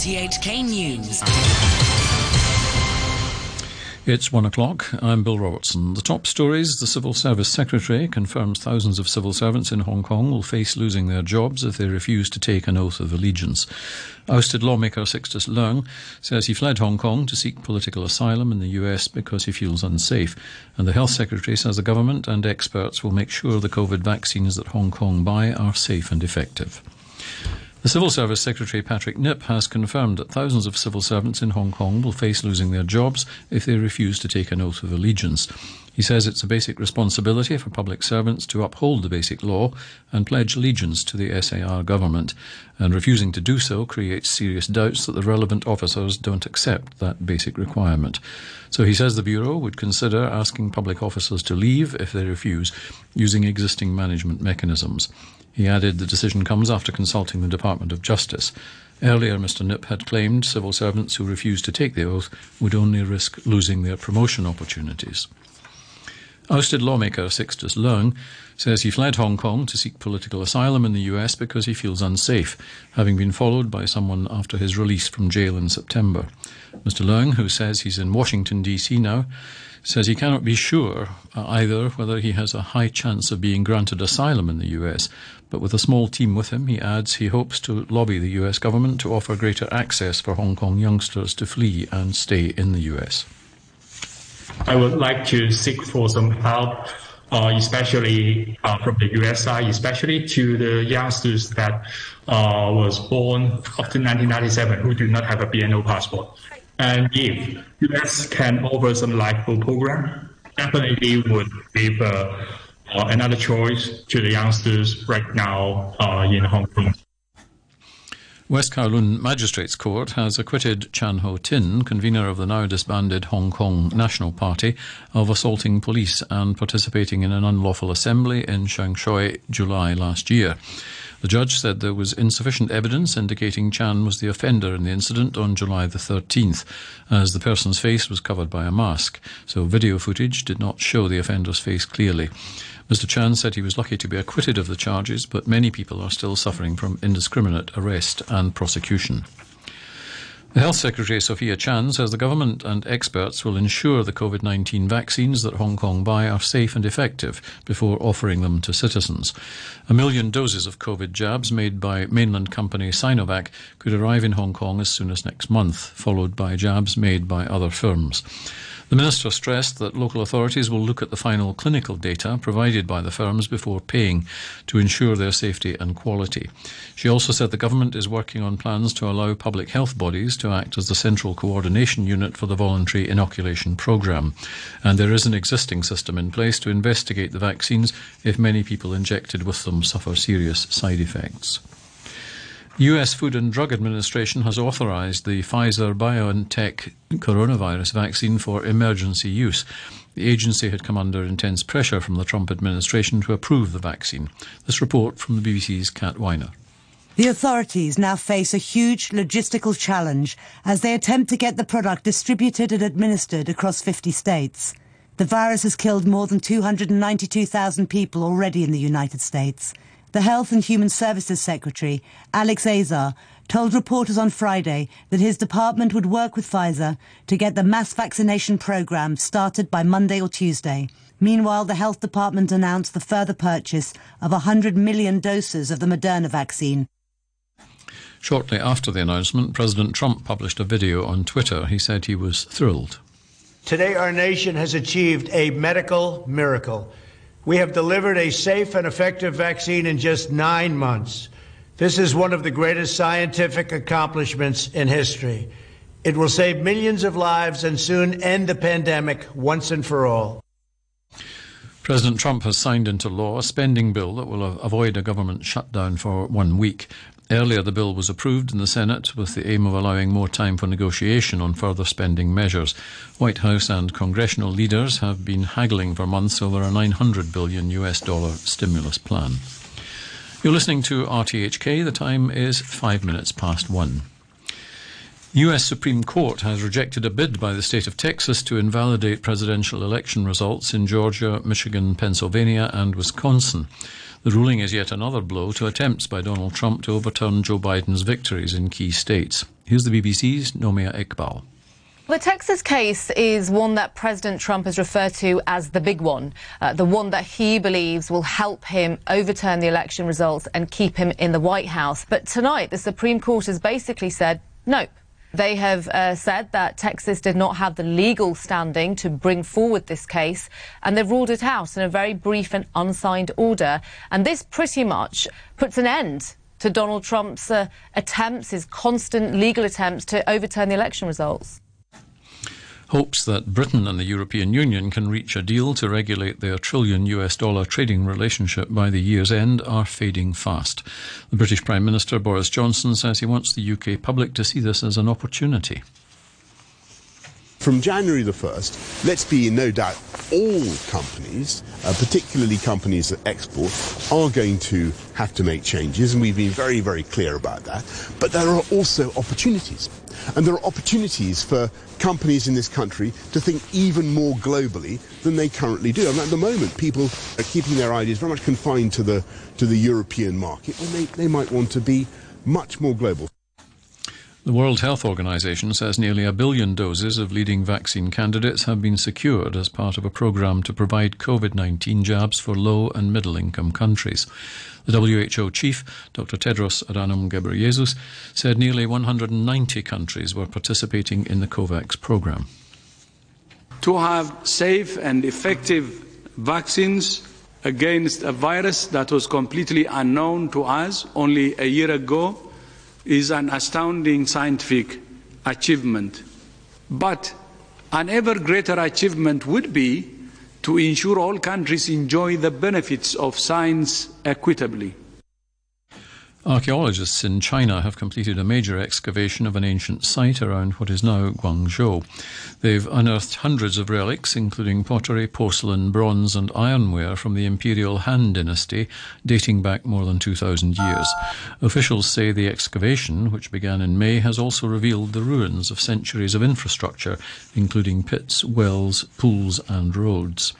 RTHK News. It's one o'clock. I'm Bill Robertson. The top stories The Civil Service Secretary confirms thousands of civil servants in Hong Kong will face losing their jobs if they refuse to take an oath of allegiance. Ousted lawmaker Sixtus Leung says he fled Hong Kong to seek political asylum in the US because he feels unsafe. And the Health Secretary says the government and experts will make sure the COVID vaccines that Hong Kong buy are safe and effective. The Civil Service Secretary Patrick Nip has confirmed that thousands of civil servants in Hong Kong will face losing their jobs if they refuse to take an oath of allegiance. He says it's a basic responsibility for public servants to uphold the basic law and pledge allegiance to the SAR government, and refusing to do so creates serious doubts that the relevant officers don't accept that basic requirement. So he says the Bureau would consider asking public officers to leave if they refuse, using existing management mechanisms. He added the decision comes after consulting the Department of Justice. Earlier, Mr. Nip had claimed civil servants who refused to take the oath would only risk losing their promotion opportunities. Ousted lawmaker Sixtus Leung says he fled Hong Kong to seek political asylum in the US because he feels unsafe, having been followed by someone after his release from jail in September. Mr. Leung, who says he's in Washington, D.C. now, says he cannot be sure uh, either whether he has a high chance of being granted asylum in the US, but with a small team with him, he adds he hopes to lobby the US government to offer greater access for Hong Kong youngsters to flee and stay in the US. I would like to seek for some help, uh, especially uh, from the US side, especially to the youngsters that uh, was born after 1997 who do not have a BNO passport. And if US can offer some lifeboat program, definitely would give uh, uh, another choice to the youngsters right now uh, in Hong Kong. West Kowloon Magistrates Court has acquitted Chan Ho Tin, convener of the now disbanded Hong Kong National Party, of assaulting police and participating in an unlawful assembly in Sheung Shui July last year. The judge said there was insufficient evidence indicating Chan was the offender in the incident on July the 13th, as the person's face was covered by a mask, so video footage did not show the offender's face clearly. Mr. Chan said he was lucky to be acquitted of the charges, but many people are still suffering from indiscriminate arrest and prosecution. The Health Secretary Sophia Chan says the government and experts will ensure the COVID 19 vaccines that Hong Kong buy are safe and effective before offering them to citizens. A million doses of COVID jabs made by mainland company Sinovac could arrive in Hong Kong as soon as next month, followed by jabs made by other firms. The Minister stressed that local authorities will look at the final clinical data provided by the firms before paying to ensure their safety and quality. She also said the government is working on plans to allow public health bodies to act as the central coordination unit for the voluntary inoculation programme. And there is an existing system in place to investigate the vaccines if many people injected with them suffer serious side effects. US Food and Drug Administration has authorized the Pfizer BioNTech coronavirus vaccine for emergency use. The agency had come under intense pressure from the Trump administration to approve the vaccine. This report from the BBC's Kat Weiner. The authorities now face a huge logistical challenge as they attempt to get the product distributed and administered across 50 states. The virus has killed more than 292,000 people already in the United States. The Health and Human Services Secretary, Alex Azar, told reporters on Friday that his department would work with Pfizer to get the mass vaccination program started by Monday or Tuesday. Meanwhile, the health department announced the further purchase of 100 million doses of the Moderna vaccine. Shortly after the announcement, President Trump published a video on Twitter. He said he was thrilled. Today, our nation has achieved a medical miracle. We have delivered a safe and effective vaccine in just nine months. This is one of the greatest scientific accomplishments in history. It will save millions of lives and soon end the pandemic once and for all. President Trump has signed into law a spending bill that will avoid a government shutdown for one week. Earlier, the bill was approved in the Senate with the aim of allowing more time for negotiation on further spending measures. White House and congressional leaders have been haggling for months over a 900 billion US dollar stimulus plan. You're listening to RTHK. The time is five minutes past one. US Supreme Court has rejected a bid by the state of Texas to invalidate presidential election results in Georgia, Michigan, Pennsylvania, and Wisconsin. The ruling is yet another blow to attempts by Donald Trump to overturn Joe Biden's victories in key states. Here's the BBC's Nomia Iqbal. The Texas case is one that President Trump has referred to as the big one, uh, the one that he believes will help him overturn the election results and keep him in the White House. But tonight, the Supreme Court has basically said, nope. They have uh, said that Texas did not have the legal standing to bring forward this case, and they've ruled it out in a very brief and unsigned order. And this pretty much puts an end to Donald Trump's uh, attempts, his constant legal attempts to overturn the election results hopes that Britain and the European Union can reach a deal to regulate their trillion US dollar trading relationship by the year's end are fading fast. The British Prime Minister Boris Johnson says he wants the UK public to see this as an opportunity. From January the 1st, let's be in no doubt, all companies, uh, particularly companies that export, are going to have to make changes, and we've been very, very clear about that. But there are also opportunities. And there are opportunities for companies in this country to think even more globally than they currently do. And at the moment, people are keeping their ideas very much confined to the, to the European market when they, they might want to be much more global. The World Health Organization says nearly a billion doses of leading vaccine candidates have been secured as part of a program to provide COVID 19 jabs for low and middle income countries. The WHO chief, Dr. Tedros Adhanom Ghebreyesus, said nearly 190 countries were participating in the COVAX program. To have safe and effective vaccines against a virus that was completely unknown to us only a year ago is an astounding scientific achievement. But an ever greater achievement would be to ensure all countries enjoy the benefits of science equitably. Archaeologists in China have completed a major excavation of an ancient site around what is now Guangzhou. They've unearthed hundreds of relics, including pottery, porcelain, bronze, and ironware from the imperial Han dynasty, dating back more than 2,000 years. Officials say the excavation, which began in May, has also revealed the ruins of centuries of infrastructure, including pits, wells, pools, and roads.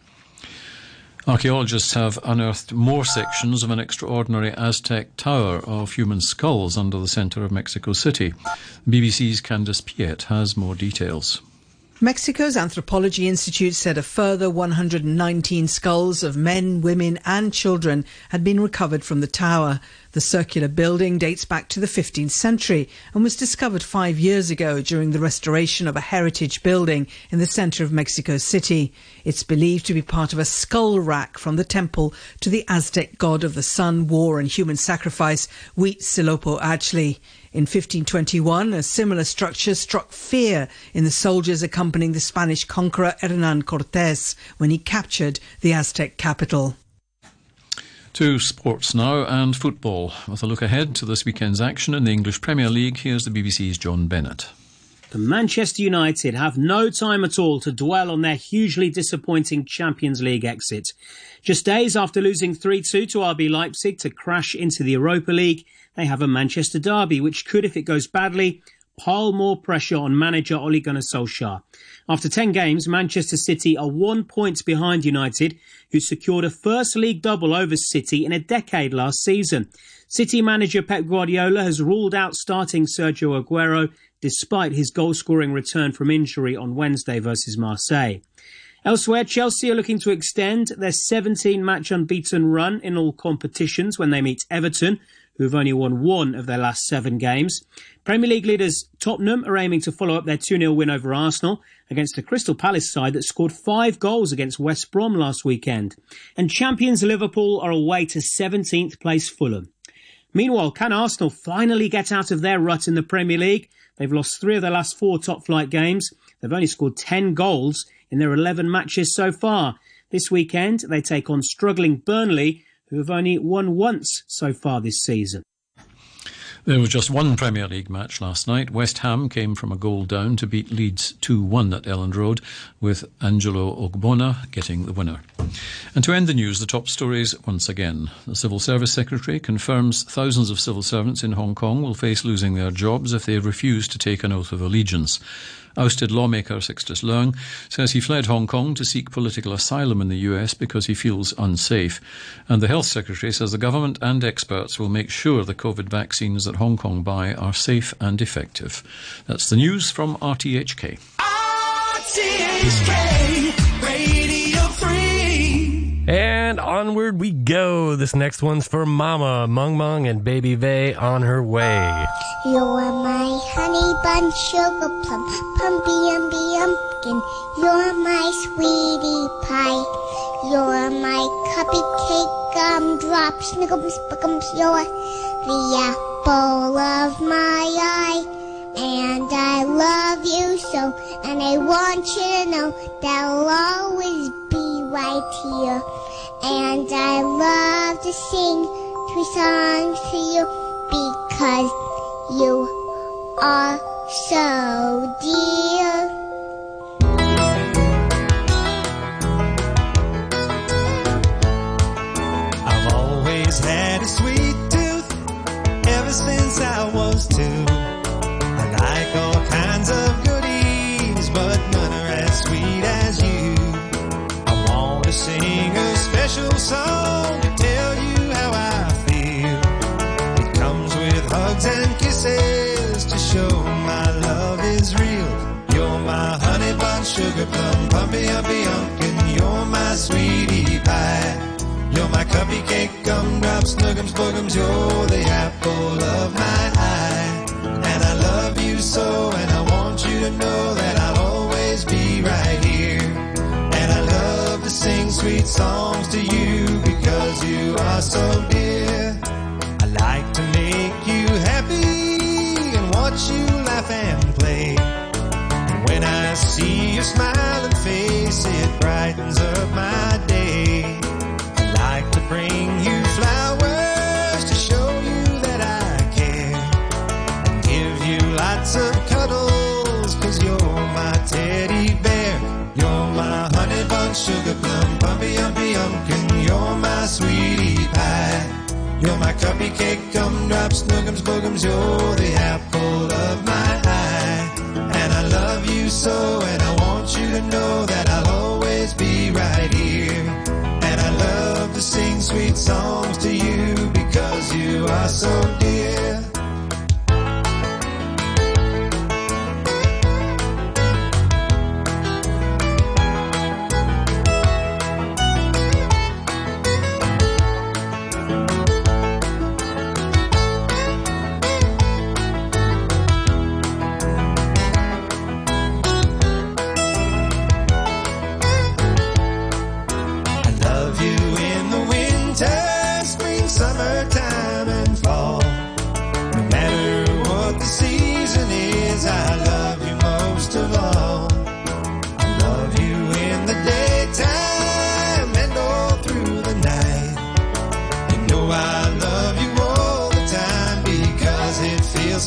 Archaeologists have unearthed more sections of an extraordinary Aztec tower of human skulls under the centre of Mexico City. BBC's Candice Piet has more details. Mexico's Anthropology Institute said a further 119 skulls of men, women, and children had been recovered from the tower. The circular building dates back to the 15th century and was discovered five years ago during the restoration of a heritage building in the center of Mexico City. It's believed to be part of a skull rack from the temple to the Aztec god of the sun, war, and human sacrifice, Huitzilopochtli. In 1521, a similar structure struck fear in the soldiers accompanying the Spanish conqueror Hernan Cortes when he captured the Aztec capital. To sports now and football. With a look ahead to this weekend's action in the English Premier League, here's the BBC's John Bennett. The Manchester United have no time at all to dwell on their hugely disappointing Champions League exit. Just days after losing 3-2 to RB Leipzig to crash into the Europa League, they have a Manchester derby, which could, if it goes badly, pile more pressure on manager Ole Gunnar Solskjaer. After 10 games, Manchester City are one point behind United, who secured a first league double over City in a decade last season. City manager Pep Guardiola has ruled out starting Sergio Aguero despite his goal scoring return from injury on Wednesday versus Marseille. Elsewhere, Chelsea are looking to extend their 17 match unbeaten run in all competitions when they meet Everton, who've only won one of their last seven games. Premier League leaders Tottenham are aiming to follow up their 2 0 win over Arsenal against the Crystal Palace side that scored five goals against West Brom last weekend. And champions Liverpool are away to 17th place Fulham. Meanwhile, can Arsenal finally get out of their rut in the Premier League? They've lost three of their last four top flight games. They've only scored 10 goals in their 11 matches so far. This weekend, they take on struggling Burnley, who have only won once so far this season. There was just one Premier League match last night. West Ham came from a goal down to beat Leeds 2 1 at Elland Road, with Angelo Ogbonna getting the winner. And to end the news, the top stories once again. The Civil Service Secretary confirms thousands of civil servants in Hong Kong will face losing their jobs if they refuse to take an oath of allegiance. Ousted lawmaker Sixtus Leung says he fled Hong Kong to seek political asylum in the US because he feels unsafe. And the Health Secretary says the government and experts will make sure the COVID vaccines that Hong Kong buy are safe and effective. That's the news from RTHK. RTHK Radio 3. And onward we go. This next one's for Mama, Mung Mung, and Baby Vay on her way. You're my honey bun, sugar plum, pumpy umby. You're my sweetie pie. You're my cupcake gumdrop, snickums, buckums. You're the apple of my eye. And I love you so, and I want you to know that I'll always be right here. And I love to sing three songs to you because you are so dear. I've always had a sweet tooth ever since I was two. I like all kinds of goodies, but none are as sweet as you. I want to sing a special song to tell you how I feel. It comes with hugs and kisses to show is real. You're my honey bun, sugar plum, pumpy uppy unkin. You're my sweetie pie. You're my cupcake, gumdrops, snuggums, boogums. You're the apple of my eye. And I love you so, and I want you to know that I'll always be right here. And I love to sing sweet songs to you because you are so dear. Your smiling face, it brightens up my day. I like to bring you flowers to show you that I care. And give you lots of cuddles, cause you're my teddy bear. You're my honey bun, sugar plum, pumpy umpy umpkin. You're my sweetie pie. You're my cupcake, gumdrops, snuggums, boogums. You're the apple of my eye. And I love you so, songs to you because you are so dear.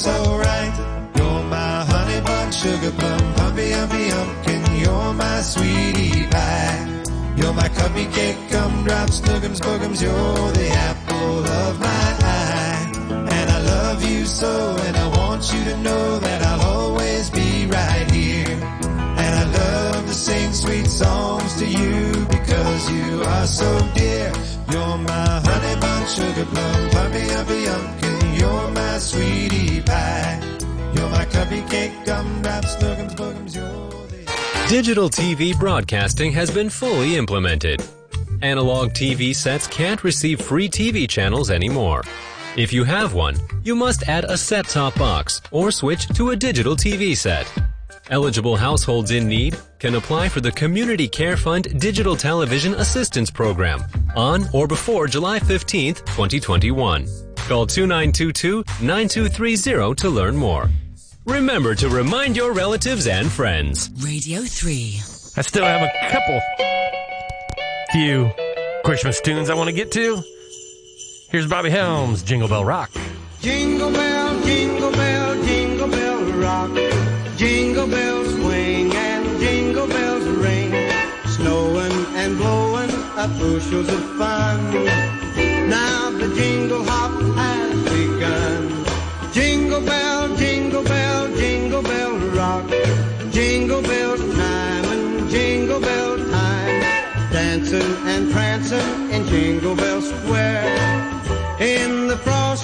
So right. You're my honey bun, sugar plum, pumpy umpy umpkin. You're my sweetie pie. You're my cupcake, gumdrops, snuggums, boogums. You're the apple of my eye. And I love you so, and I want you to know that I'll always be right here. And I love to sing sweet songs to you because you are so dear. You're my honey bun, sugar plum, pumpy uppy umpkin. You're my sweetie pie. You're my gumdrops, boogums. You're Digital TV broadcasting has been fully implemented. Analog TV sets can't receive free TV channels anymore. If you have one, you must add a set top box or switch to a digital TV set. Eligible households in need can apply for the Community Care Fund Digital Television Assistance Program on or before July 15th, 2021. Call 2922 9230 to learn more. Remember to remind your relatives and friends. Radio 3. I still have a couple few Christmas tunes I want to get to. Here's Bobby Helms, Jingle Bell Rock. Jingle bell, jingle bell, jingle bell rock. Jingle bells swing and jingle bells ring. Snowing and blowing up bushels of fun. Now the jingle hop dancing and prancing in Jingle Bell Square. In the front